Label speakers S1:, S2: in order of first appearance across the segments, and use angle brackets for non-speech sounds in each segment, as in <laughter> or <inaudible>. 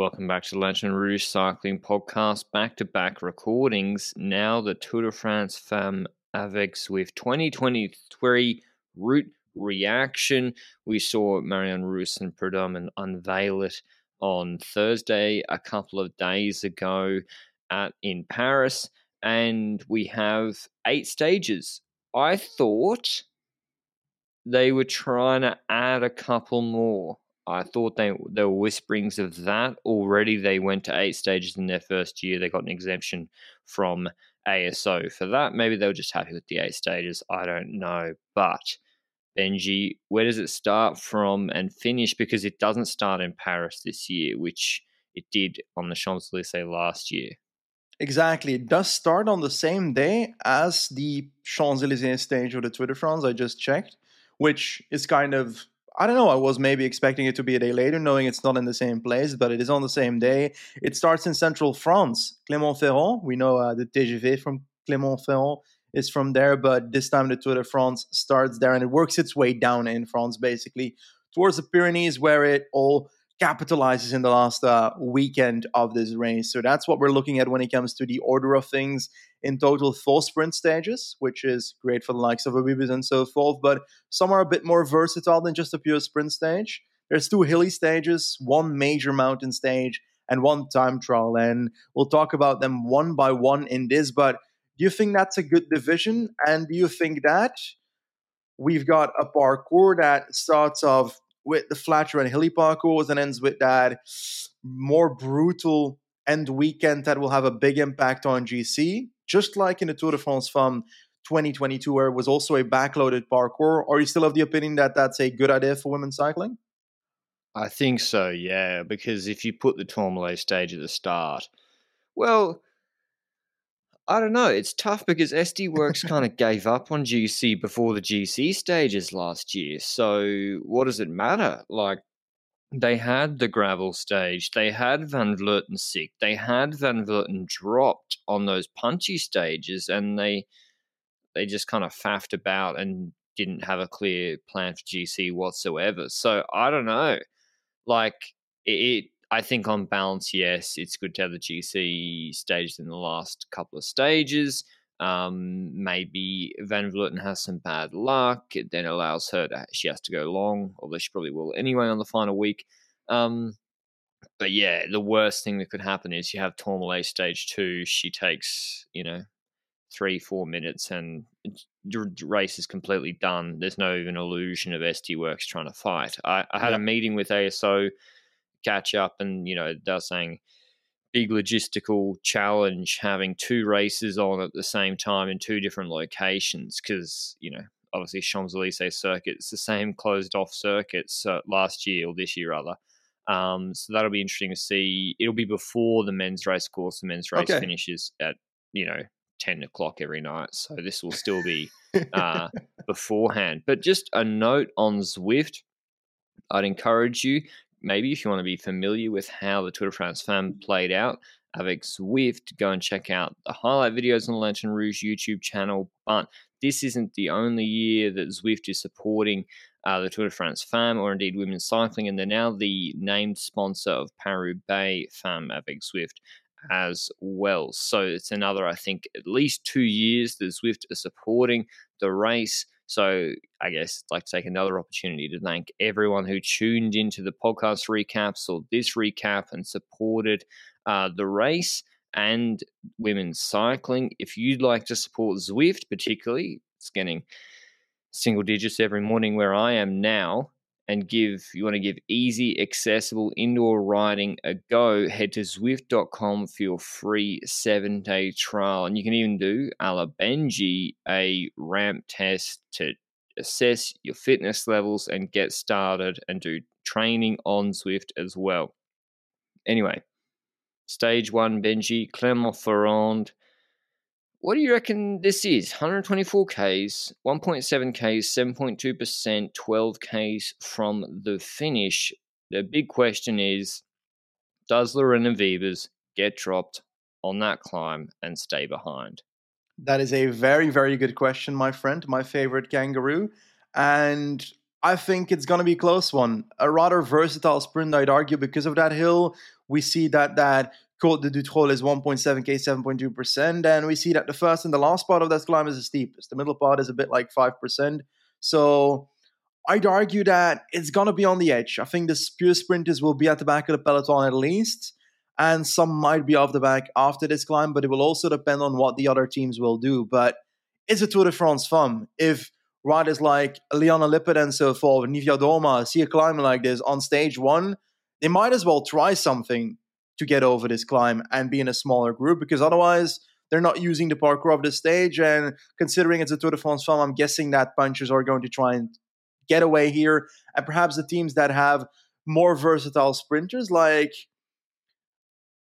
S1: Welcome back to the Lanterne Rouge Cycling Podcast. Back to back recordings. Now the Tour de France Femme avec Zwift 2023 route reaction. We saw Marianne and Prudhomme unveil it on Thursday, a couple of days ago at in Paris, and we have eight stages. I thought they were trying to add a couple more. I thought they there were whisperings of that already. They went to eight stages in their first year. They got an exemption from ASO for that. Maybe they were just happy with the eight stages. I don't know. But Benji, where does it start from and finish? Because it doesn't start in Paris this year, which it did on the Champs Elysees last year.
S2: Exactly. It does start on the same day as the Champs Elysees stage of the Tour de France. I just checked, which is kind of I don't know. I was maybe expecting it to be a day later, knowing it's not in the same place, but it is on the same day. It starts in central France, Clermont-Ferrand. We know uh, the TGV from Clermont-Ferrand is from there, but this time the Tour de France starts there and it works its way down in France, basically towards the Pyrenees, where it all capitalizes in the last uh, weekend of this race. So that's what we're looking at when it comes to the order of things. In total, four sprint stages, which is great for the likes of Abibis and so forth, but some are a bit more versatile than just a pure sprint stage. There's two hilly stages, one major mountain stage, and one time trial. And we'll talk about them one by one in this. But do you think that's a good division? And do you think that we've got a parcours that starts off with the flatter and hilly parcours and ends with that more brutal end weekend that will have a big impact on GC, just like in the Tour de France from 2022, where it was also a backloaded parcours. Are you still of the opinion that that's a good idea for women's cycling?
S1: I think so, yeah, because if you put the Tourmalet stage at the start, well, I don't know. It's tough because SD Worx kind of gave up on GC before the GC stages last year. So what does it matter? Like they had the gravel stage, they had Van Vleuten sick, they had Van Vleuten dropped on those punchy stages, and they they just kind of faffed about and didn't have a clear plan for GC whatsoever. So I don't know. Like it, I think on balance, yes, it's good to have the GC staged in the last couple of stages. Um, maybe Van Vleuten has some bad luck. It then allows her to, she has to go long, although she probably will anyway on the final week. Um, but yeah, the worst thing that could happen is you have Tourmalet stage two. She takes, you know, three, four minutes and the race is completely done. There's no even illusion of SD Worx trying to fight. I, I had yeah. a meeting with ASO catch up, and you know they're saying big logistical challenge having two races on at the same time in two different locations because you know obviously Champs Elysees circuit it's the same closed off circuits uh, last year or this year rather. Um, so that'll be interesting to see. It'll be before the men's race course. The men's race okay. finishes at you know ten o'clock every night, so this will still be uh, <laughs> beforehand. But just a note on Zwift. I'd encourage you maybe if you want to be familiar with how the Tour de France Femme played out avec Zwift, go and check out the highlight videos on the Lanterne Rouge YouTube channel. But this isn't the only year that Zwift is supporting uh, the Tour de France Femme or indeed women's cycling, and they're now the named sponsor of Paris Bay Femme avec Zwift as well. So it's another, I think, at least two years that Zwift are supporting the race. So I guess I'd like to take another opportunity to thank everyone who tuned into the podcast recaps or this recap and supported uh, the race and women's cycling. If you'd like to support Zwift, particularly, it's getting single digits every morning where I am now and give you want to give easy accessible indoor riding a go head to zwift.com for your free seven day trial. And you can even do a la benji a ramp test to assess your fitness levels and get started and do training on zwift as well. Anyway stage one benji clermont-ferrand what do you reckon this is? 124 Ks, 1.7 Ks, 7.2%, 12 Ks from the finish. The big question is Does Lorena Wiebes get dropped on that climb and stay behind?
S2: That is a very, very good question, my friend, my favorite kangaroo. And I think it's going to be a close one. A rather versatile sprint, I'd argue, because of that hill. We see that that Côte de Durtol is 1.7k, 7.2%, and we see that the first and the last part of that climb is the steepest. The middle part is a bit like 5%. So I'd argue that it's going to be on the edge. I think the pure sprinters will be at the back of the peloton at least, and some might be off the back after this climb, but it will also depend on what the other teams will do. But it's a Tour de France fun. If riders like Liane Lippert and so forth, Niewiadoma, see a climb like this on stage one, they might as well try something to get over this climb and be in a smaller group because otherwise they're not using the parcours of the stage. And considering it's a Tour de France film, I'm guessing that punchers are going to try and get away here. And perhaps the teams that have more versatile sprinters, like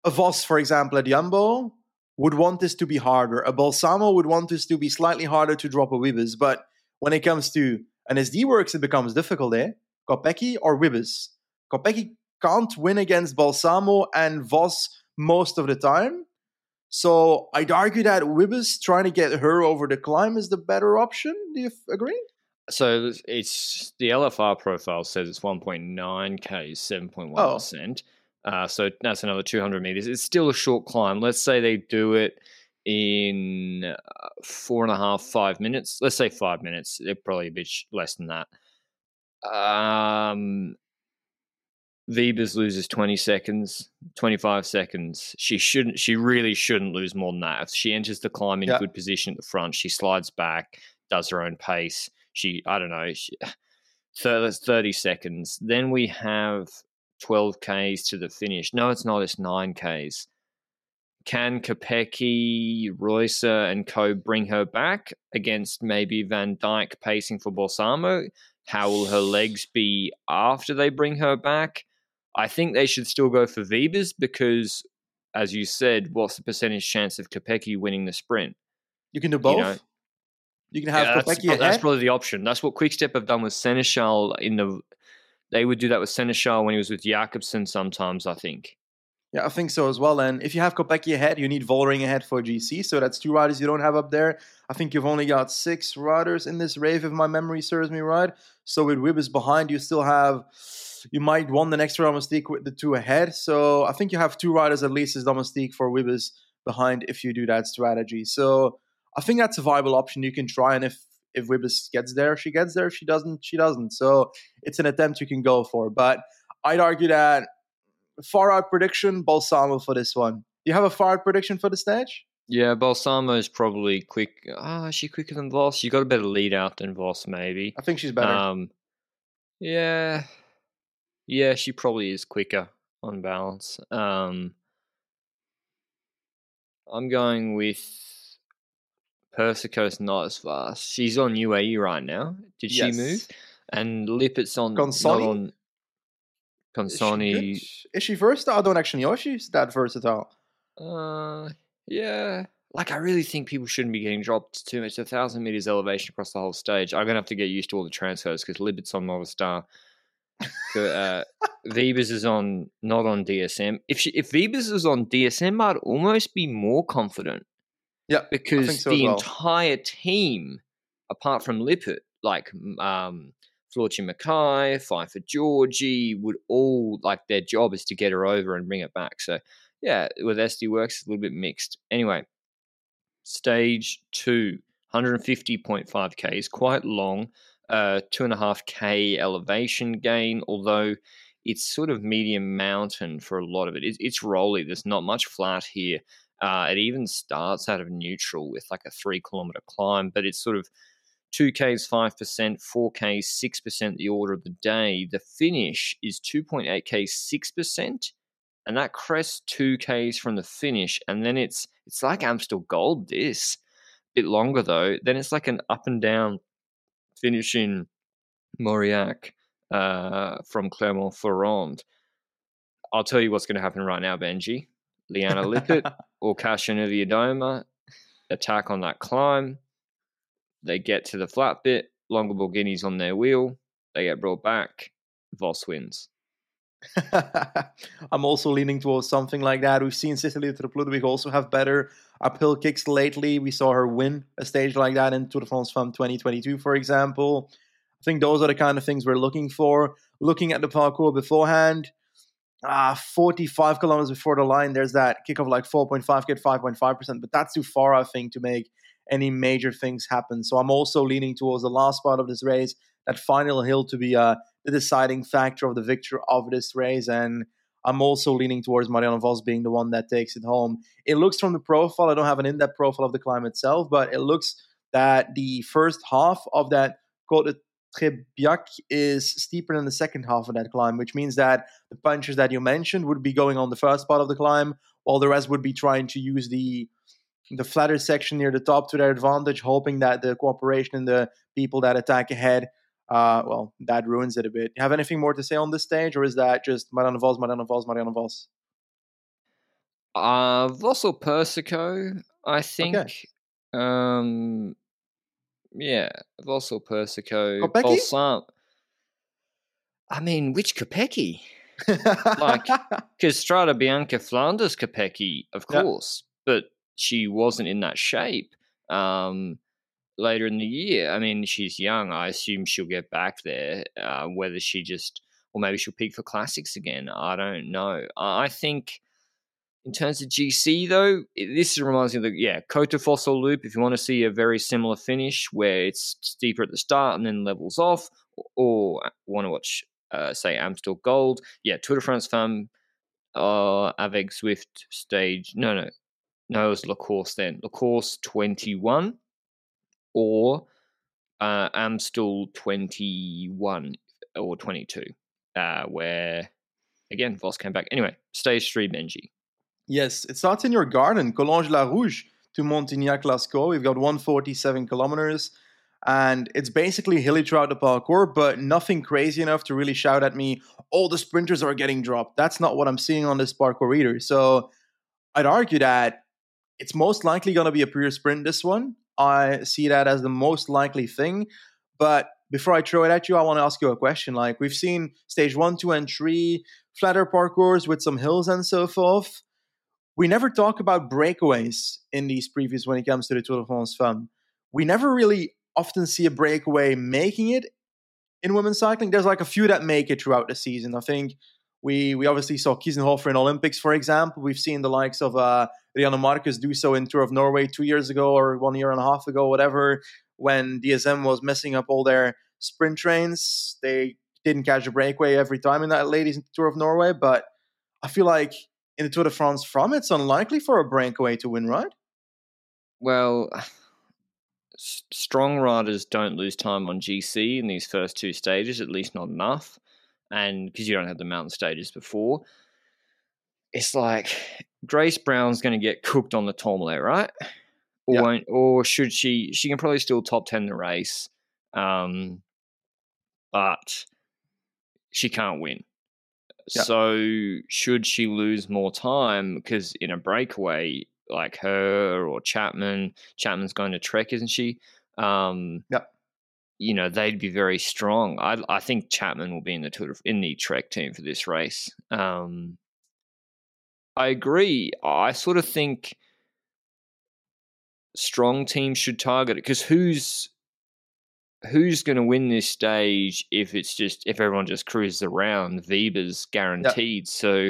S2: a Vos, for example, at Jumbo, would want this to be harder. A Balsamo would want this to be slightly harder to drop a Wiebes. But when it comes to an SD Worx, it becomes difficult, eh? Kopecky or Wiebes? Kopecky can't win against Balsamo and Vos most of the time. So I'd argue that Wiebes trying to get her over the climb is the better option. Do you agree?
S1: So it's the LFR profile says it's 1.9 k, 7.1 oh. Uh, so that's another 200 meters. It's still a short climb. Let's say they do it in uh, four and a half, five minutes. Let's say five minutes. They're probably a bit less than that. Um, Wiebes loses 20 seconds, 25 seconds. She shouldn't. She really shouldn't lose more than that. If she enters the climb in good position at the front, she slides back, does her own pace. She, I don't know, she, <sighs> 30 seconds. Then we have 12 Ks to the finish. No, it's not. It's 9 Ks. Can Kopecky, Reusser, and co bring her back against maybe Van Dijk pacing for Balsamo? How will her legs be after they bring her back? I think they should still go for Wiebes because, as you said, what's the percentage chance of Kopecky winning the sprint?
S2: You can do both. You, know, you can have yeah,
S1: Kopecky that's, that's, probably the option. That's what Quickstep have done with Sénéchal in the. They would do that with Sénéchal when he was with Jakobsen sometimes, I think.
S2: Yeah, I think so as well. And if you have Kopecky ahead, you need Vollering ahead for GC. So that's two riders you don't have up there. I think you've only got six riders in this rave, if my memory serves me right. So with Wiebes behind, you still have you might want the next domestique with the two ahead. So I think you have two riders at least as domestique for Wiebes behind if you do that strategy. So I think that's a viable option you can try. And if if Wiebes gets there, she gets there. If she doesn't, she doesn't. So it's an attempt you can go for. But I'd argue that far out prediction, Balsamo for this one. Do you have a far out prediction for the stage?
S1: Yeah, Balsamo is probably quick. Ah, oh, is she quicker than Vos? She got a better lead out than Vos, maybe.
S2: I think she's better. Um,
S1: yeah, yeah, she probably is quicker on balance. Um, I'm going with Persico's not as fast. She's on UAE right now. Did yes. she move? And Lippert's on
S2: Consonni.
S1: on
S2: Consonni. Is she, is she versatile? I don't actually know if she's that versatile.
S1: Uh, yeah. Like I really think people shouldn't be getting dropped too much. A thousand meters elevation across the whole stage. I'm gonna have to get used to all the transfers because Lippert's on Movistar uh, Wiebes is on not on DSM. If she, if Wiebes is on DSM, I'd almost be more confident.
S2: Yeah,
S1: because
S2: so
S1: the
S2: well.
S1: entire team, apart from Lippert, like um, Floortje Mackaij, Pfeiffer Georgi, would all like their job is to get her over and bring it back. So yeah, with SD Worx, it's a little bit mixed. Anyway, stage two, 150.5k is quite long two and a half k elevation gain, although it's sort of medium mountain for a lot of it. It's, it's rolly. There's not much flat here. Uh, it even starts out of neutral with like a three kilometer climb, but it's sort of 2Ks 5%, 4Ks 6% the order of the day. The finish is 2.8K 6%, and that crests 2Ks from the finish. And then it's it's like Amstel Gold this. Bit longer though. Then it's like an up and down finishing Mauriac uh, from Clermont-Ferrand. I'll tell you what's going to happen right now, Benji. Liane Lippert <laughs> or Kasia Niewiadoma attack on that climb. They get to the flat bit. Longo Borghini's on their wheel. They get brought back. Vos wins. <laughs>
S2: I'm also leaning towards something like that. We've seen Cecilie Uttrup Ludwig also have better uphill kicks lately. We saw her win a stage like that in Tour de France from 2022, for example. I think those are the kind of things we're looking for. Looking at the parcours beforehand, ah, 45 kilometers before the line, there's that kick of like 4.5, get 5.5%, but that's too far, I think, to make any major things happen. So I'm also leaning towards the last part of this race, that final hill to be uh, the deciding factor of the victory of this race. And I'm also leaning towards Marianne Vos being the one that takes it home. It looks from the profile, I don't have an in depth profile of the climb itself, but it looks that the first half of that Côte de Trébiac is steeper than the second half of that climb, which means that the punches that you mentioned would be going on the first part of the climb, while the rest would be trying to use the the flatter section near the top to their advantage, hoping that the cooperation and the people that attack ahead, uh, well, that ruins it a bit. You have anything more to say on this stage, or is that just Marianne Vos, Marianne Vos, Marianne Vos?
S1: Uh, Vossel Persico, I think. Okay. Um, yeah, Vossel Persico, Balsam. I mean, which Kopecky? like, <laughs> because Strade Bianche Flanders Kopecky, of course, but she wasn't in that shape um, later in the year. I mean, she's young. I assume she'll get back there. Uh, whether she just, or maybe she'll peak for classics again. I don't know. I think in terms of GC, though, this reminds me of the yeah Côte Fossil Loop. If you want to see a very similar finish where it's steeper at the start and then levels off, or, or want to watch, uh, say, Amstel Gold, yeah, Tour de France Femme, uh, avec Zwift stage. No, no, no, it was La Course then. La Course 21 or uh, Amstel 21 or 22, uh, where again, Vos came back. Anyway, stage three, Benji.
S2: Yes, it starts in your garden, Collonges La Rouge to Montignac Lascaux. We've got 147 kilometers, and it's basically hilly throughout the parcours, but nothing crazy enough to really shout at me, all the sprinters are getting dropped. That's not what I'm seeing on this parcours either. So I'd argue that it's most likely going to be a pure sprint, this one. I see that as the most likely thing. But before I throw it at you, I want to ask you a question. Like, we've seen stage one, two, and three, flatter parcours with some hills and so forth we never talk about breakaways in these previews when it comes to the Tour de France Femme. We never really often see a breakaway making it in women's cycling. There's like a few that make it throughout the season. I think we we obviously saw Kiesenhofer in Olympics, for example. We've seen the likes of uh, Riejanne Markus do so in Tour of Norway two years ago or one year and a half ago, whatever, when DSM was messing up all their sprint trains. They didn't catch a breakaway every time in that ladies Tour of Norway, but I feel like in the Tour de France from, it's unlikely for a breakaway to win, right?
S1: Well, <sighs> strong riders don't lose time on GC in these first two stages, at least not enough. And because you don't have the mountain stages before, it's like Grace Brown's going to get cooked on the Tourmalet, right? Or yep. won't, or should she? She can probably still top ten the race, um, but she can't win. So should she lose more time because in a breakaway like her or Chapman, Chapman's going to Trek, isn't she? Um,
S2: yeah.
S1: You know they'd be very strong. I I think Chapman will be in the Tour in the Trek team for this race. Um, I agree. I sort of think strong teams should target it because who's who's going to win this stage if it's just if everyone just cruises around? Wiebes guaranteed. Yep. So,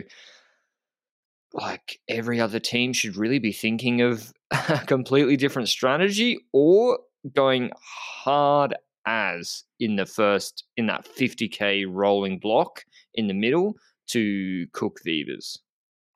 S1: like every other team should really be thinking of <laughs> a completely different strategy or going hard as in the first in that 50k rolling block in the middle to cook Wiebes.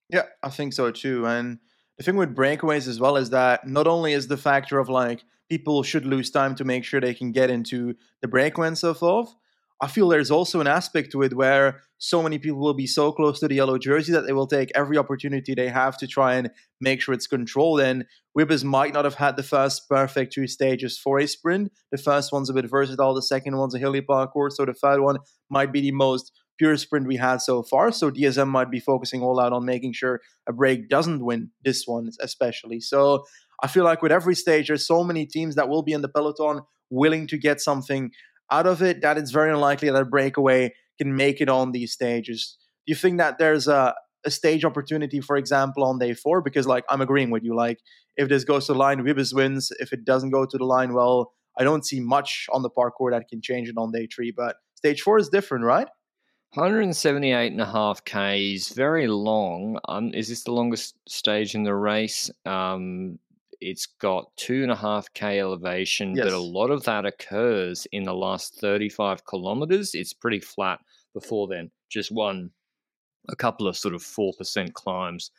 S2: Yeah, I think so too. And the thing with breakaways as well is that not only is the factor of like people should lose time to make sure they can get into the breakaway and so forth. I feel there's also an aspect to it where so many people will be so close to the yellow jersey that they will take every opportunity they have to try and make sure it's controlled. And Wiebes might not have had the first perfect two stages for a sprint. The first one's a bit versatile, the second one's a hilly parcours, so the third one might be the most pure sprint we had so far. So DSM might be focusing all out on making sure a break doesn't win this one, especially. So I feel like with every stage, there's so many teams that will be in the peloton willing to get something out of it that it's very unlikely that a breakaway can make it on these stages. Do you think that there's a, a stage opportunity, for example, on day four? Because, like, I'm agreeing with you. Like, if this goes to the line, Wiebes wins. If it doesn't go to the line, well, I don't see much on the parcours that can change it on day three. But stage four is different, right?
S1: 178 and a half Ks, very long. Um, is this the longest stage in the race? Um, it's got two and a half K elevation,
S2: Yes.
S1: but a lot of that occurs in the last 35 kilometers. It's pretty flat before then. Just one, a couple of sort of 4% climbs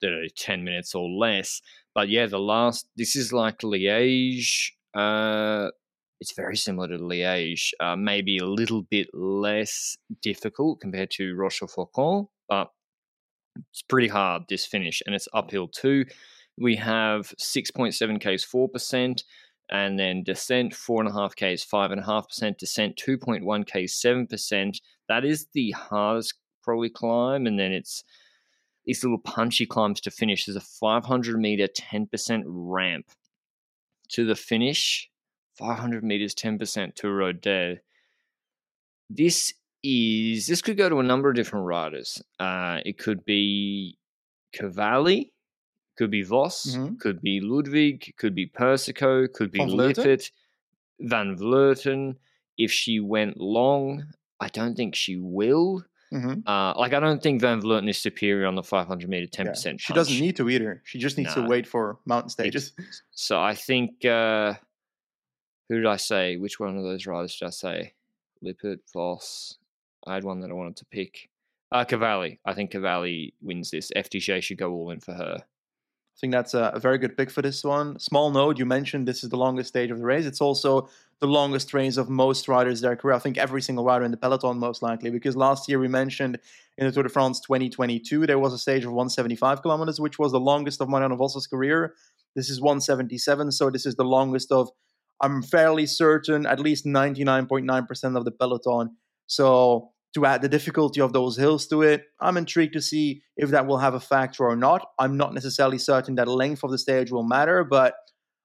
S1: that are 10 minutes or less. But yeah, the last, this is like Liège. Uh, it's very similar to Liège, uh, maybe a little bit less difficult compared to Roche-aux-Faucons, but it's pretty hard this finish, and it's uphill too. We have 6.7 Ks, 4%, and then descent 4.5 Ks, 5.5%, descent 2.1 Ks, 7%. That is the hardest probably climb, and then it's these little punchy climbs to finish. There's a 500 meter, 10% ramp to the finish 500 meters, 10% to Rodez. This is this could go to a number of different riders. Uh, it could be Cavalli, could be Vos,
S2: Mhm.
S1: could be Ludwig, could be Persico, could be
S2: Van?
S1: Lippert, Van Vleuten. If she went long, I don't think she will.
S2: Mm-hmm.
S1: Uh, like I don't think Van Vleuten is superior on the 500 meter, 10%.
S2: She doesn't need to either. She just needs
S1: Nah.
S2: to wait for mountain stages.
S1: So I think uh who did I say? Which one of those riders did I say? Lippert, Vos. I had one that I wanted to pick. Uh Cavalli. I think Cavalli wins this. FDJ should go all in for her.
S2: I think that's a, very good pick for this one. Small note, you mentioned this is the longest stage of the race. It's also the longest race of most riders their career. I think every single rider in the peloton, most likely, because last year we mentioned in the Tour de France 2022 there was a stage of 175 kilometers, which was the longest of Marianne Vos's career. This is 177, so this is the longest of. I'm fairly certain at least 99.9% of the peloton. So to add the difficulty of those hills to it. I'm intrigued to see if that will have a factor or not. I'm not necessarily certain that length of the stage will matter, but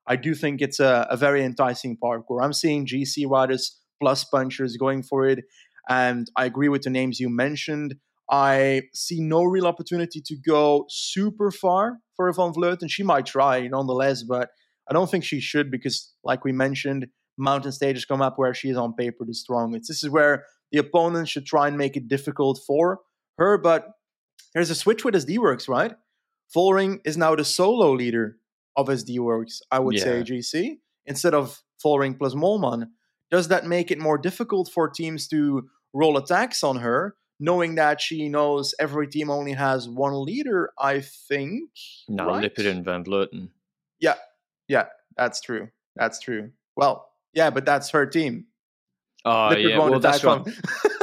S2: I do think it's a, a very enticing parcours. I'm seeing GC riders plus punchers going for it, and I agree with the names you mentioned. I see no real opportunity to go super far for Van Vleuten. She might try nonetheless, but I don't think she should because, like we mentioned, mountain stages come up where she is on paper the strongest. This is where the opponent should try and make it difficult for her. But there's a switch with SD Worx, right? Vollering is now the solo leader of SD Worx, I would say,
S1: Yeah.
S2: GC, instead of Vollering plus Moolman. Does that make it more difficult for teams to roll attacks on her, knowing that she knows every team only has one leader? I think.
S1: No,
S2: right?
S1: Lippert and Van Vleuten.
S2: Yeah, that's true. That's true. Well, yeah, but that's her team.
S1: Oh
S2: Lippert
S1: yeah,
S2: won't
S1: well that's
S2: from-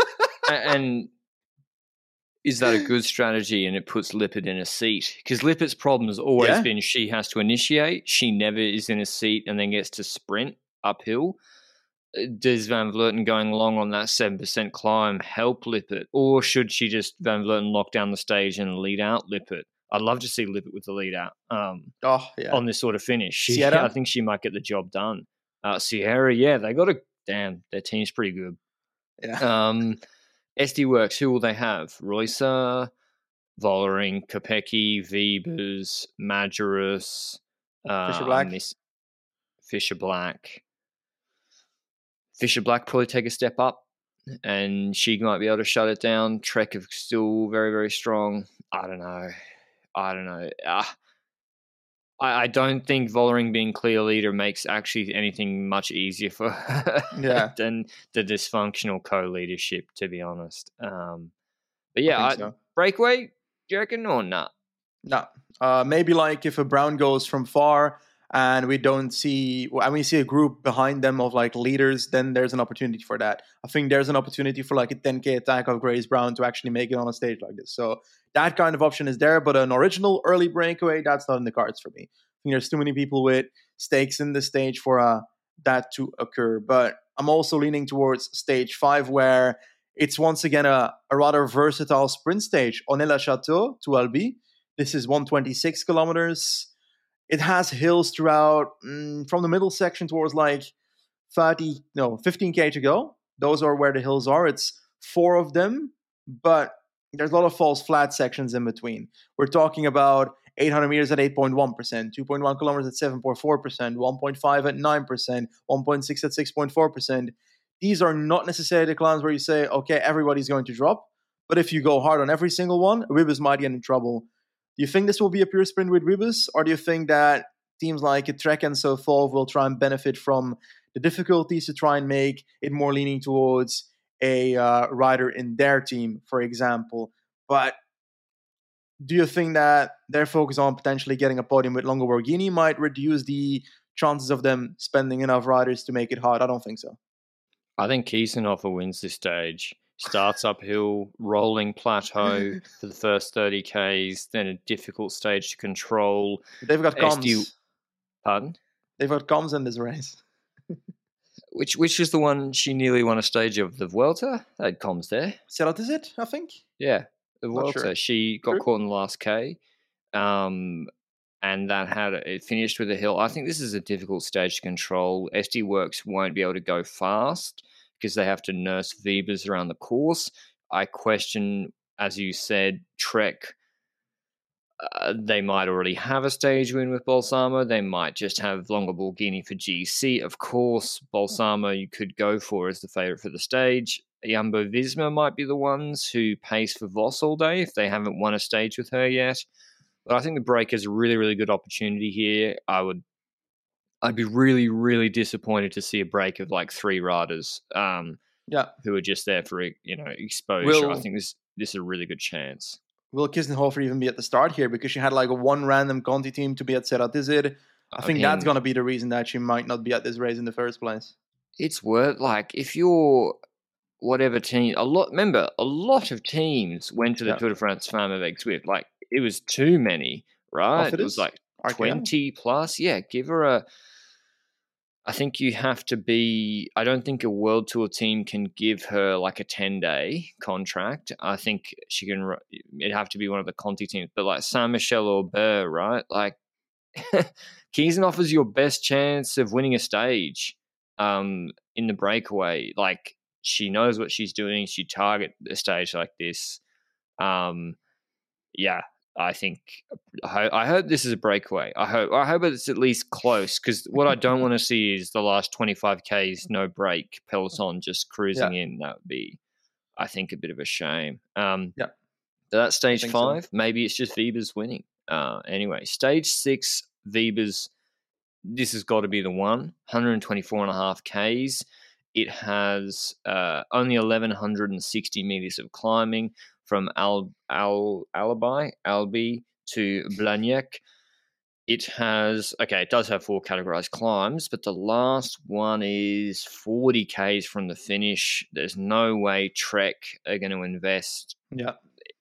S2: <laughs>
S1: and is that a <laughs> good strategy? And it puts Lippert in a seat because Lippert's problem has always
S2: Yeah.
S1: been she has to initiate. She never is in a seat and then gets to sprint uphill. Uh, Does Van Vleuten going long on that seven percent climb help Lippert, or should she just Van Vleuten lock down the stage and lead out Lippert? I'd love to see Lippert with the lead out um,
S2: oh, yeah.
S1: on this sort of finish. She? I think she might get the job done. Uh, Sierra, yeah, they got a damn. Their team's pretty good.
S2: yeah.
S1: Um, SD Worx, who will they have? Reusser, Vollering, Kopecky, Wiebes, Majerus, uh,
S2: Fisher Black?
S1: Miss- Fisher Black. Fisher Black probably take a step up, and she might be able to shut it down. Trek is still very, very strong. I don't know. I don't know. Ah, I, I don't think Vollering being clear leader makes actually anything much easier for her
S2: Yeah. <laughs>
S1: than the dysfunctional co-leadership. To be honest, um, but yeah,
S2: I
S1: I
S2: so.
S1: breakaway. Do you reckon or not?
S2: No. Uh, maybe like if a Brown goes from far and we don't see, and we see a group behind them of like leaders, then there's an opportunity for that. I think there's an opportunity for like a 10k attack of Grace Brown to actually make it on a stage like this. So that kind of option is there, but an original early breakaway, that's not in the cards for me. I think there's too many people with stakes in the stage for uh, that to occur. But I'm also leaning towards stage five, where it's once again a, a rather versatile sprint stage. Onet-le-Château to Albi. This is 126 kilometers. It has hills throughout mm, from the middle section towards like 30, no, 15k to go. Those are where the hills are. It's four of them, but there's a lot of false flat sections in between. We're talking about 800 meters at 8.1%, 2.1 kilometers at 7.4%, 1.5 at 9%, 1.6 at 6.4%. These are not necessarily the climbs where you say, okay, everybody's going to drop. But if you go hard on every single one, Wiebes might get in trouble. Do you think this will be a pure sprint with Wiebes, or do you think that teams like Trek and so forth will try and benefit from the difficulties to try and make it more leaning towards a uh, rider in their team, for example? But do you think that their focus on potentially getting a podium with Longo Borghini might reduce the chances of them spending enough riders to make it hard? I don't think so.
S1: I think Kiesenhofer wins this stage. Starts uphill, rolling plateau <laughs> for the first 30 Ks, then a difficult stage to control.
S2: They've got comms.
S1: SD Pardon?
S2: They've got comms in this race.
S1: Which which is the one she nearly won a stage of the Vuelta? They had comms there.
S2: Is it? I think.
S1: Yeah, the
S2: Not
S1: Vuelta.
S2: sure.
S1: She got
S2: True.
S1: caught in the last K, um, and that had it finished with a hill. I think this is a difficult stage to control. SD Worx won't be able to go fast because they have to nurse Wiebes around the course. I question, as you said, Trek. Uh, they might already have a stage win with Balsamo. They might just have Longo Borghini for GC. Of course, Balsamo you could go for as the favourite for the stage. Jumbo Visma might be the ones who pace for Vos all day if they haven't won a stage with her yet. But I think the break is a really, really good opportunity here. I would, I'd be really, really disappointed to see a break of like three riders um,
S2: Yeah.
S1: who are just there for you know exposure. I think this this is a really good chance.
S2: Will Kiesenhofer even be at the start here because she had like a one random Conti team to be at Serratizid? I think that's
S1: mean,
S2: going to be the reason that she might not be at this race in the first place.
S1: it's worth like if you're whatever team a lot remember a lot of teams went to the
S2: Yeah.
S1: Tour de France Femme avec Zwift like it was too many right it was like 20 plus yeah give her a I think you have to be I don't think a world tour team can give her like a 10 day contract I think she can it'd have to be one of the Conti teams but like Saint Michel or Burr right like <laughs> Kiesenhofer's your best chance of winning a stage um, in the breakaway. Like she knows what she's doing. She target a stage like this. Um, yeah, I think I, hope this is a breakaway. I hope I hope it's at least close because what I don't <laughs> want to see is the last twenty five k's no break peloton just cruising in. That would be, I think, a bit of a shame. Um,
S2: Yeah.
S1: so that's stage
S2: think so.
S1: five. Maybe it's just Wiebes winning. Uh, anyway, stage six, Wiebes. This has got to be the one. 124 and a half Ks. It has uh, only 1,160 meters of climbing from Al, Al, Alibi, Albi to Blagnac. It has, okay, it does have four categorized climbs, but the last one is 40 Ks from the finish. There's no way Trek are going to invest
S2: Yeah.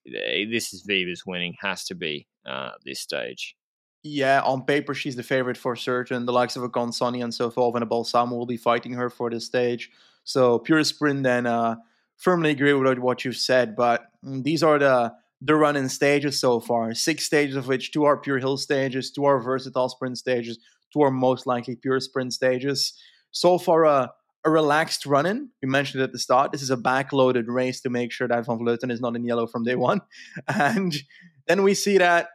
S1: eh, this is Wiebes winning, has to be uh, this stage.
S2: Yeah, on paper she's the favorite for certain. The likes of a Consonni and so forth and a Balsamo will be fighting her for this stage. So pure sprint then uh firmly agree with what you've said, but Mm, these are the the run-in stages so far. Six stages of which two are pure hill stages, two are versatile sprint stages, two are most likely pure sprint stages. So far a a relaxed run-in. We mentioned it at the start. This is a backloaded race to make sure that Van Vleuten is not in yellow from day one. <laughs> And then we see that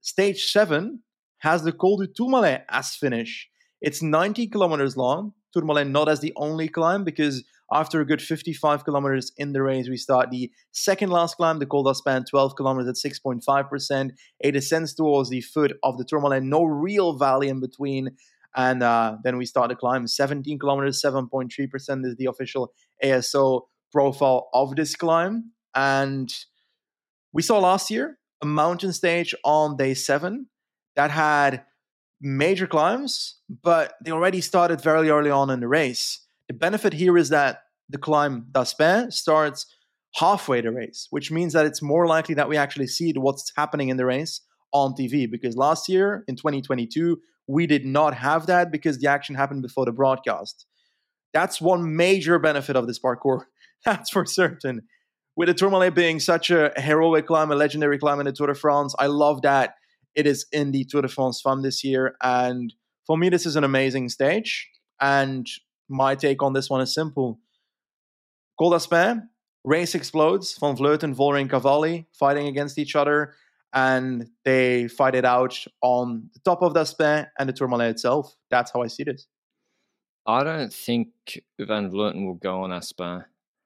S2: stage seven has the Col du Tourmalet as finish. It's 90 kilometers long. Tourmalet not as the only climb because after a good 55 kilometers in the race, we start the second last climb, the Col d'Aspin, 12 kilometers at 6.5%. It descends towards the foot of the Tourmalet, no real valley in between. And uh, then we start the climb, 17 kilometers, 7.3% is the official ASO profile of this climb. And we saw last year a mountain stage on day seven that had major climbs, but they already started very early on in the race. The benefit here is that the climb d'Aspin starts halfway the race, which means that it's more likely that we actually see what's happening in the race on TV. Because last year in 2022, we did not have that because the action happened before the broadcast. That's one major benefit of this parcours. <laughs> That's for certain. With the Tourmalet being such a heroic climb, a legendary climb in the Tour de France, I love that it is in the Tour de France Femme this year. And for me, this is an amazing stage. And my take on this one is simple. Col d'Aspin, race explodes. Van Vleuten, Vollering, Cavalli fighting against each other. and they fight it out on the top of D'Aspin and the Tourmalet itself. That's how I see this.
S1: I don't think Van Vleuten will go on Aspin.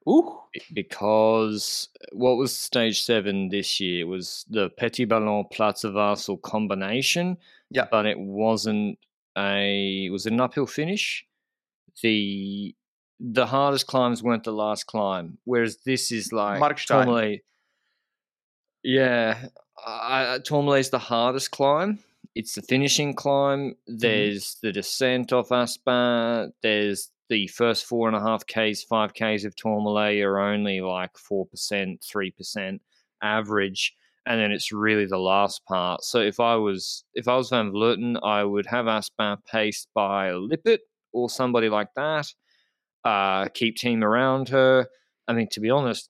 S2: Ooh.
S1: Because what was stage seven this year was the Petit Ballon Platzerwasel combination.
S2: Yeah.
S1: But it wasn't a it was an uphill finish? The the hardest climbs weren't the last climb. Whereas this is like
S2: Markstein.
S1: Tourmalet. Yeah. I, Tourmalet's the hardest climb. It's the finishing climb. Mm-hmm. There's the descent off Aspin. There's the first four and a half Ks, five Ks of Tourmalet are only like 4%, 3% average. And then it's really the last part. So if I was if I was Van Vleuten, I would have Aspin paced by Lippert or somebody like that. Uh, keep team around her. I mean, to be honest,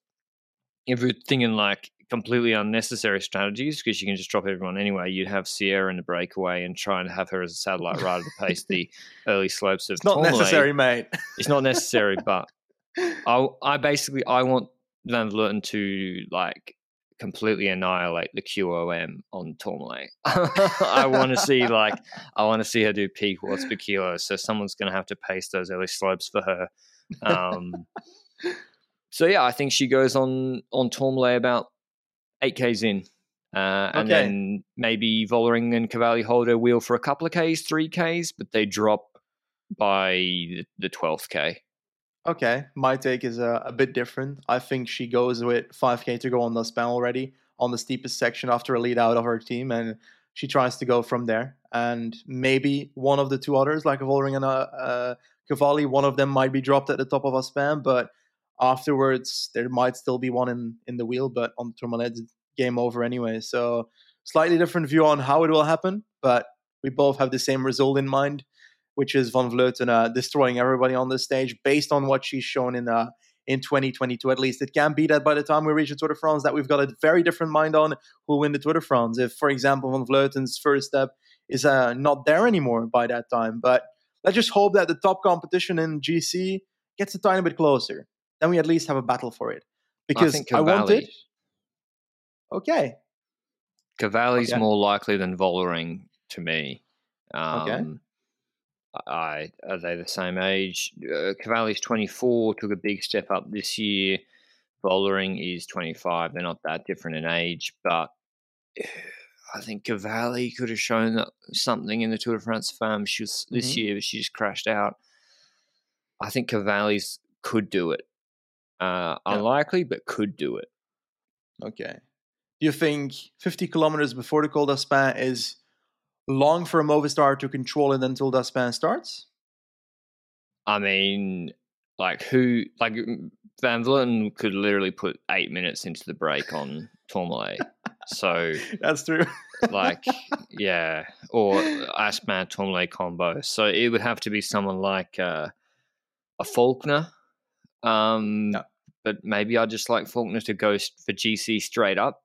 S1: if you're thinking like completely unnecessary strategies because you can just drop everyone anyway. You'd have Sierra in the breakaway and try and have her as a satellite rider to pace the <laughs> early slopes of.
S2: It's not
S1: Tourmalet.
S2: necessary, mate.
S1: It's not necessary, but <laughs> I, I basically I want Van Vleuten to like completely annihilate the QOM on Tourmalet. <laughs> I want to see like I want to see her do peak watts per kilo. So someone's going to have to pace those early slopes for her. Um, <laughs> so yeah, I think she goes on on Tourmalet about eight k's in, uh, and
S2: Okay.
S1: then maybe Vollering and Cavalli hold her wheel for a couple of k's, three k's, but they drop by the- the twelfth k.
S2: Okay, my take is uh, a bit different. I think she goes with 5k to go on the span already on the steepest section after a lead out of her team, and she tries to go from there. And maybe one of the two others, like a Vollering and a uh, Cavalli, one of them might be dropped at the top of Aspin, but afterwards there might still be one in, in the wheel, but on the Tourmalet, game over anyway. So slightly different view on how it will happen, but we both have the same result in mind which is Van Vleuten uh, destroying everybody on the stage based on what she's shown in uh, in 2022 at least. It can be that by the time we reach the Tour de France that we've got a very different mind on who will win the Tour de France. If, for example, Van Vleuten's first step is uh, not there anymore by that time. But let's just hope that the top competition in GC gets a tiny bit closer. Then we at least have a battle for it. Because
S1: think
S2: I, want it. Okay.
S1: Cavalli's
S2: Okay.
S1: more likely than Vollering to me. Um,
S2: Okay.
S1: I are they the same age? Uh, Cavalli's twenty four, took a big step up this year. Vollering is twenty five. They're not that different in age, but <sighs> I think Cavalli could have shown that- something in the Tour de France farm. She was this
S2: Mhm.
S1: year, but she just crashed out. I think Cavalli's could do it. Uh,
S2: Yeah.
S1: Unlikely, but could do it.
S2: Okay. Do you think 50 kilometers before the Col d'Aspin is long for a Movistar to control it until d'Aspin starts?
S1: I mean, like who? Like Van Vleuten could literally put eight minutes into the break on Tourmalet. <laughs> so,
S2: That's true.
S1: like, <laughs> yeah, or Aspin Tourmalet combo. So it would have to be someone like uh, a Faulkner. Um,
S2: Yeah.
S1: But maybe I just like Faulkner to go for GC straight up.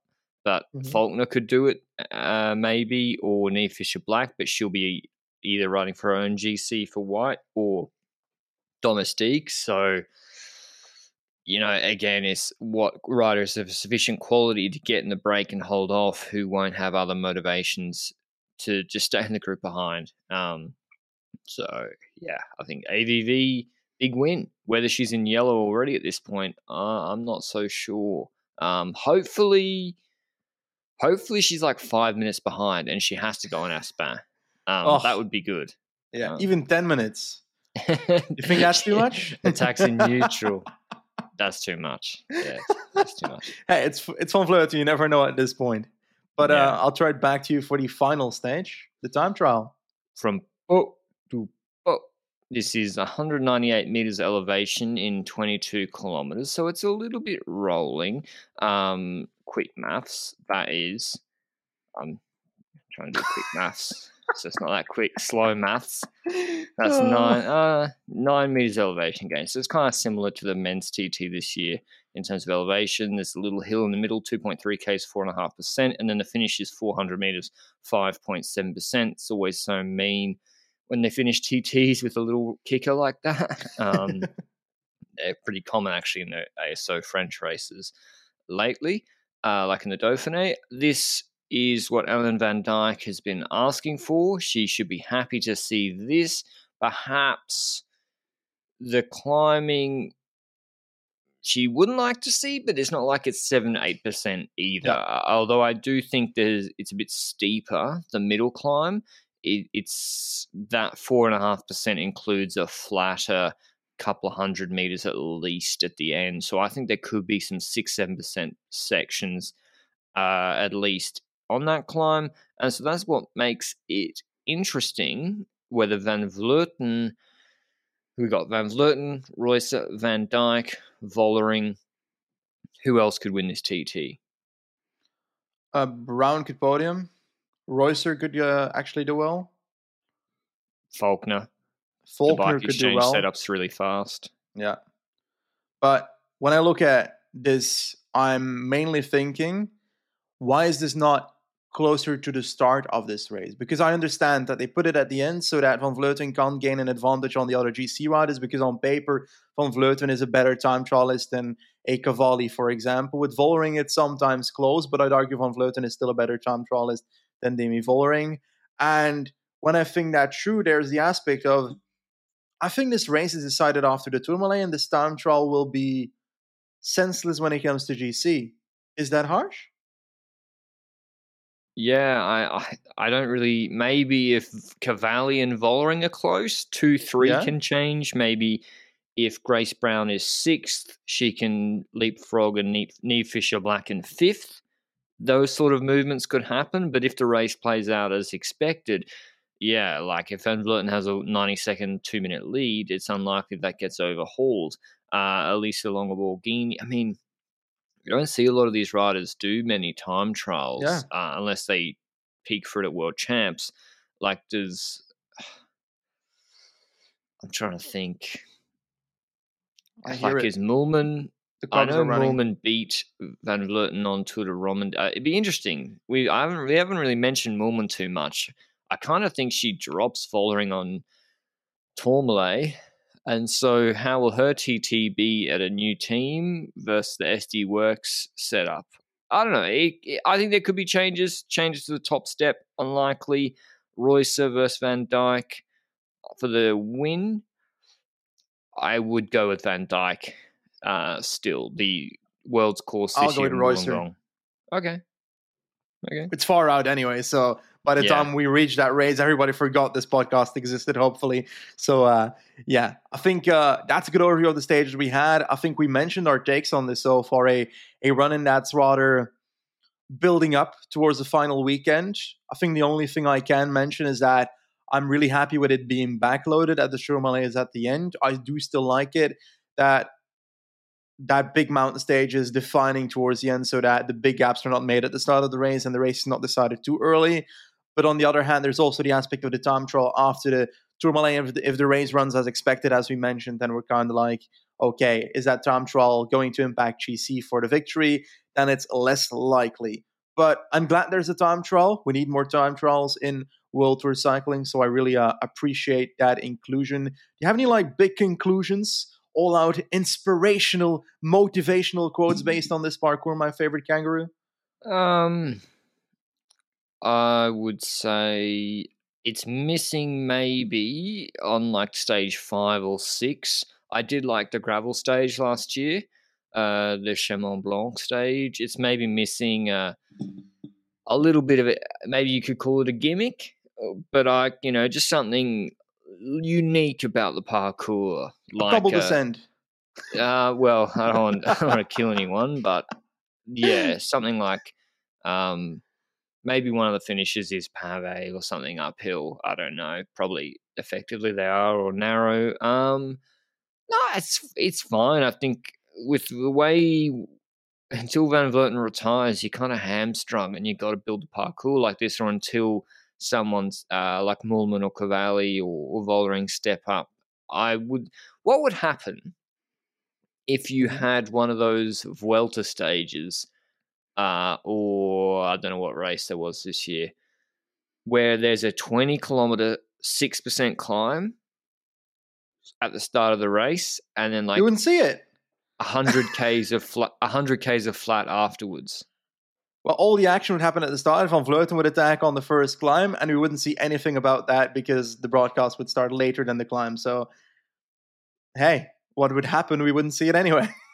S1: But
S2: Mhm.
S1: Faulkner could do it, uh, maybe, or Niamh Fisher Black, but she'll be either riding for her own GC for White or domestique. So, you know, again, it's what riders of sufficient quality to get in the break and hold off who won't have other motivations to just stay in the group behind. Um, so, yeah, I think AVV, big win. Whether she's in yellow already at this point, uh, I'm not so sure. Um, hopefully, hopefully she's like five minutes behind and she has to go on Aspin. Um,
S2: Oh.
S1: That would be good.
S2: Yeah,
S1: Um,
S2: even 10 minutes. You think that's too much? <laughs>
S1: Attacks in neutral. <laughs> That's too much. Yeah, <laughs> that's too much.
S2: hey, it's it's Van Vleuten. You never know at this point. But
S1: Yeah.
S2: uh, I'll try it back to you for the final stage, the time trial.
S1: From oh to oh. This is 198 meters elevation in 22 kilometers, so it's a little bit rolling. Um, quick maths. That is, I'm trying to do quick maths, so it's not that quick. Slow maths. That's
S2: Oh.
S1: nine uh nine meters elevation gain. So it's kind of similar to the men's TT this year in terms of elevation. There's a little hill in the middle, 2.3 Ks, four and a half percent, and then the finish is 400 meters, 5.7 percent. It's always so mean when they finish TTs with a little kicker like that. <laughs> Um, <laughs> they're pretty common actually in the ASO French races lately, uh, like in the Dauphiné. This is what Ellen Van Dijk has been asking for. She should be happy to see this. Perhaps the climbing she wouldn't like to see, but it's not like it's seven eight percent either. Yeah. Although I do think there's it's a bit steeper the middle climb. It, it's that four and a half percent includes a flatter couple of hundred meters at least at the end. So I think there could be some six seven percent sections uh, at least on that climb, and so that's what makes it interesting. Whether Van Vleuten we got Van Vleuten, Reusser, Van Dijk, Vollering. Who else could win this TT?
S2: Uh, Brown could podium. Reusser could uh, actually do well.
S1: Faulkner.
S2: Faulkner could do well.
S1: Setups really fast.
S2: Yeah, but when I look at this, I'm mainly thinking, why is this not closer to the start of this race because I understand that they put it at the end so that Van Vleuten can't gain an advantage on the other GC riders because on paper Van Vleuten is a better time trialist than a Cavalli, for example. With Vollering, it's sometimes close, but I'd argue Van Vleuten is still a better time trialist than Demi Vollering. And when I think that true, there's the aspect of I think this race is decided after the Tourmalet and this time trial will be senseless when it comes to GC. Is that harsh?
S1: Yeah, I, I, I don't really. Maybe if Cavalli and Vollering are close, two three yeah. can change. Maybe if Grace Brown is sixth, she can leapfrog and Niamh Fisher Black in fifth. Those sort of movements could happen, but if the race plays out as expected, yeah, like if Van Vleuten has a 90 second, two minute lead, it's unlikely that gets overhauled. Uh, Elisa Longo-Borghini, I mean, you don't see a lot of these riders do many time trials yeah. uh, unless they peak for it at World Champs. Like, does <sighs> I'm trying to think. I like, is Moolman? I know Moolman beat Van Vleuten on Tour de Romandie. Uh, it'd be interesting. We I haven't we haven't really mentioned Moolman too much. I kind of think she drops Vollering on Tourmalet and so, how will her TT be at a new team versus the SD Worx setup? I don't know. It, it, I think there could be changes. Changes to the top step, unlikely. Reusser versus Van Dijk for the win. I would go with Van Dijk. Uh, still, the world's course.
S2: I'll go with Reusser.
S1: Okay. Okay.
S2: It's far out anyway, so by the yeah. time we reached that race, everybody forgot this podcast existed, hopefully. So, uh, yeah, I think uh, that's a good overview of the stages we had. I think we mentioned our takes on this so far. A, a run in that's rather building up towards the final weekend. I think the only thing I can mention is that I'm really happy with it being backloaded at the Tourmalets at the end. I do still like it that that big mountain stage is defining towards the end so that the big gaps are not made at the start of the race and the race is not decided too early. But on the other hand, there's also the aspect of the time trial after the Tourmalet. If the, if the race runs as expected, as we mentioned, then we're kind of like, okay, is that time trial going to impact GC for the victory? Then it's less likely. But I'm glad there's a time trial. We need more time trials in World Tour cycling, so I really uh, appreciate that inclusion. Do you have any like big conclusions? All out inspirational, motivational quotes based on this parcours, my favorite kangaroo?
S1: Um, I would say it's missing maybe on like stage five or six. I did like the gravel stage last year, uh, the Chemin Blanc stage. It's maybe missing uh, a little bit of it. Maybe you could call it a gimmick, uh, but I, you know, just something unique about the parcours.
S2: Like double descent.
S1: Uh, well, I don't, want, I don't want to <laughs> kill anyone, but yeah, something like um, maybe one of the finishes is pave or something uphill. I don't know. Probably effectively they are or narrow. Um, no, it's it's fine. I think with the way until Van Vleuten retires, you're kind of hamstrung, and you've got to build a parcours like this, or until someone's uh, like Moolman or Cavalli or, or Vollering step up. I would. What would happen if you mm-hmm. had one of those Vuelta stages uh, or I don't know what race there was this year, where there's a 20 kilometer, 6% climb at the start of the race, and then like
S2: you wouldn't see it.
S1: 100 k's of flat, 100 k's of flat afterwards.
S2: Well, all the action would happen at the start. Van Vleuten would attack on the first climb, and we wouldn't see anything about that because the broadcast would start later than the climb. So, hey, what would happen? We wouldn't see it anyway. <laughs>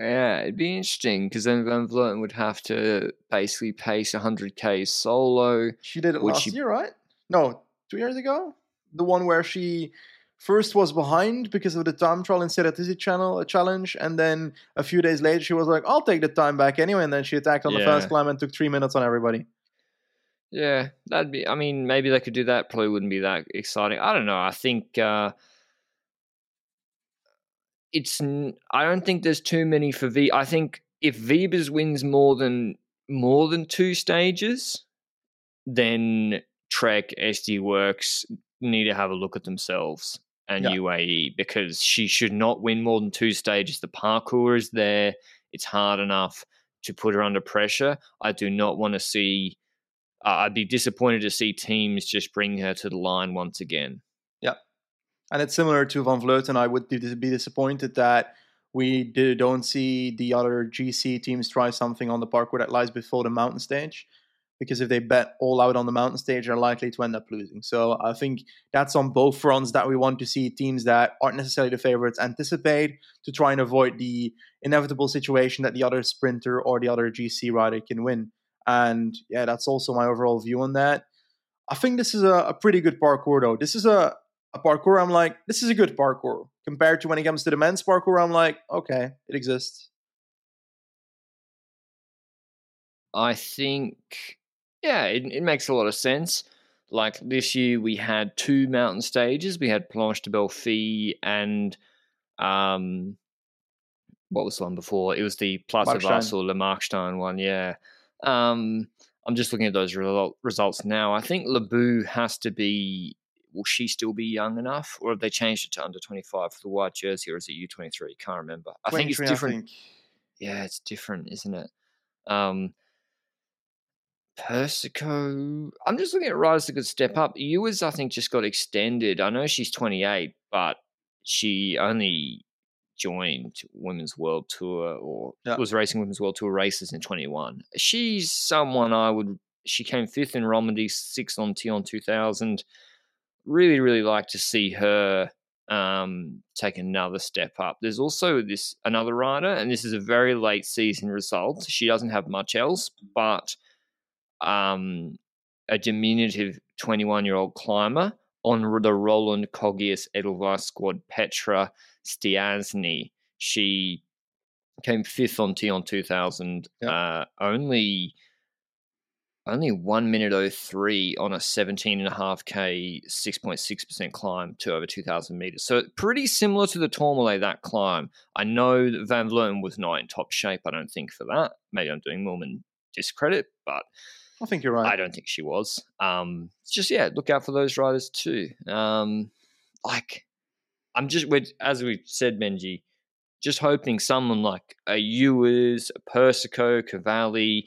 S1: yeah, it'd be interesting because then Van Vleuten would have to basically pace 100k solo.
S2: She did it last she... year, right? No, two years ago. The one where she first was behind because of the time trial instead of Tizzy channel a challenge, and then a few days later she was like, "I'll take the time back anyway," and then she attacked on yeah. the first climb and took three minutes on everybody.
S1: Yeah, that'd be. I mean, maybe they could do that. Probably wouldn't be that exciting. I don't know. I think uh, it's. I don't think there's too many for V. I think if Wiebes wins more than more than two stages, then Trek SD Worx need to have a look at themselves and yeah. UAE because she should not win more than two stages. The parcours is there; it's hard enough to put her under pressure. I do not want to see. Uh, I'd be disappointed to see teams just bring her to the line once again.
S2: And it's similar to Van Vleuten. I would be disappointed that we don't see the other GC teams try something on the parcours that lies before the mountain stage because if they bet all out on the mountain stage, they're likely to end up losing. So I think that's on both fronts that we want to see teams that aren't necessarily the favorites anticipate to try and avoid the inevitable situation that the other sprinter or the other GC rider can win. And yeah, that's also my overall view on that. I think this is a, a pretty good parcours though. This is a, a parcours I'm like, this is a good parcours. Compared to when it comes to the men's parcours, I'm like, okay, it exists.
S1: I think yeah, it, it makes a lot of sense. Like this year, we had two mountain stages. We had Planche de Belfi and um, what was the one before? It was the Platzerwasel, Le Markstein one. Yeah. Um, I'm just looking at those re- results now. I think Labous has to be. Will she still be young enough, or have they changed it to under 25 for the white jersey, or is it U23? Can't remember. I think it's different. Think. Yeah, it's different, isn't it? Um, Persico. I'm just looking at riders that could step up. Ewers, I think, just got extended. I know she's 28, but she only joined Women's World Tour or yeah. was racing Women's World Tour races in 21. She's someone I would. She came fifth in Romandy, sixth on Thyon 2000. Really, really like to see her um, take another step up. There's also this another rider, and this is a very late season result. She doesn't have much else, but um, a diminutive 21 year old climber on the Roland Cogeas Edelweiss squad, Petra Stiasny. She came fifth on Thyon 2000, yep. uh, only only one minute 03 on a 17 and a half k 6.6% climb to over 2000 meters so pretty similar to the tourmalet that climb i know that van vleuten was not in top shape i don't think for that maybe i'm doing Moolman discredit but
S2: I think you're right.
S1: I don't think she was. Um, just yeah, look out for those riders too. Um, like I'm just with as we said, Benji, just hoping someone like a Ewers, a Persico, Cavalli,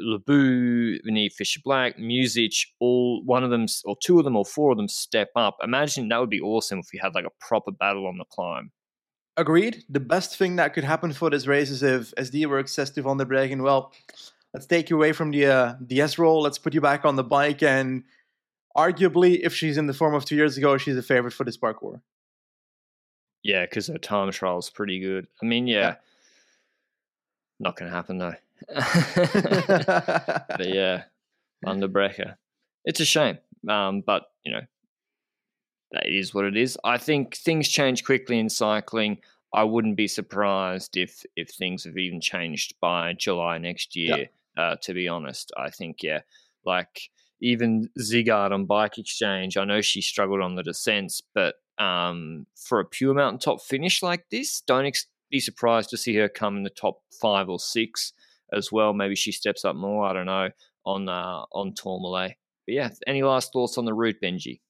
S1: Labous, Niamh Fisher Black, Muzic, all one of them or two of them or four of them step up. Imagine that would be awesome if we had like a proper battle on the climb.
S2: Agreed. The best thing that could happen for this race is if SD Worx says to Van der Breggen, well, let's take you away from the uh, the S roll. Let's put you back on the bike. And arguably, if she's in the form of two years ago, she's a favorite for this parcours.
S1: Yeah, because her time trial is pretty good. I mean, yeah, yeah. not going to happen though. <laughs> but yeah, Van der Breggen. It's a shame, um, but you know, that is what it is. I think things change quickly in cycling. I wouldn't be surprised if if things have even changed by July next year. Yeah. Uh, to be honest, I think yeah, like even Žigart on Bike Exchange. I know she struggled on the descents, but um, for a pure mountain top finish like this, don't ex- be surprised to see her come in the top five or six as well. Maybe she steps up more. I don't know on uh, on Tourmalet. But yeah, any last thoughts on the route, Benji?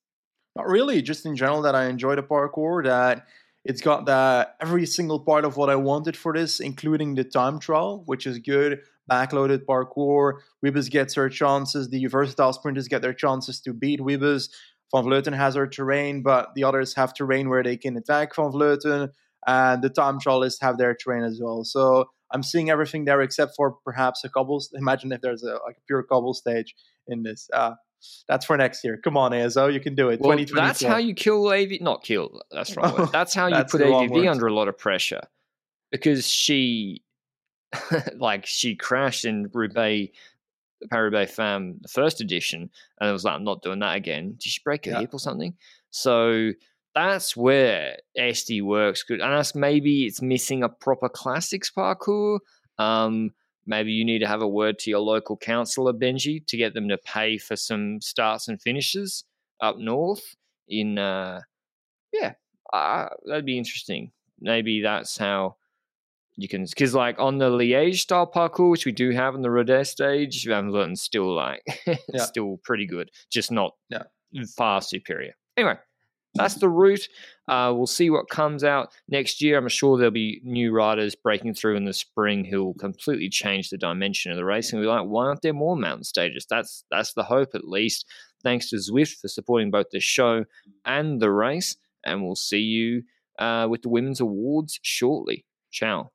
S2: Not really. Just in general, that I enjoy the parcours. That it's got the every single part of what I wanted for this, including the time trial, which is good backloaded parcours. Wiebes gets her chances. The versatile sprinters get their chances to beat Wiebes. Van Vleuten has her terrain, but the others have terrain where they can attack Van Vleuten. And the time trialists have their terrain as well. So I'm seeing everything there except for perhaps a cobble. Imagine if there's a like a pure cobble stage in this. Uh, that's for next year. Come on, ASO, you can do it.
S1: Well, that's how you kill AV. Not kill. That's wrong. word. <laughs> That's how you
S2: That's
S1: put
S2: the
S1: AVV
S2: word.
S1: under a lot of pressure because she, <laughs> like, she crashed in Roubaix, Paris Femmes, the first edition, and it was like, I'm not doing that again. Did she break her
S2: Yeah.
S1: hip or something? So that's where SD Worx good. And that's maybe it's missing a proper classics parcours. Um, maybe you need to have a word to your local councillor, Benji, to get them to pay for some starts and finishes up north in uh yeah uh, that'd be interesting maybe that's how you can because like on the liège style parcours which we do have on the Rodez stage van Vleuten still like <laughs>
S2: Yeah.
S1: still pretty good just not
S2: Yeah.
S1: far superior anyway that's the route uh, we'll see what comes out next year i'm sure there'll be new riders breaking through in the spring who will completely change the dimension of the race and we're like why aren't there more mountain stages that's that's the hope at least thanks to Zwift for supporting both the show and the race. And we'll see you uh, with the women's awards shortly. Ciao.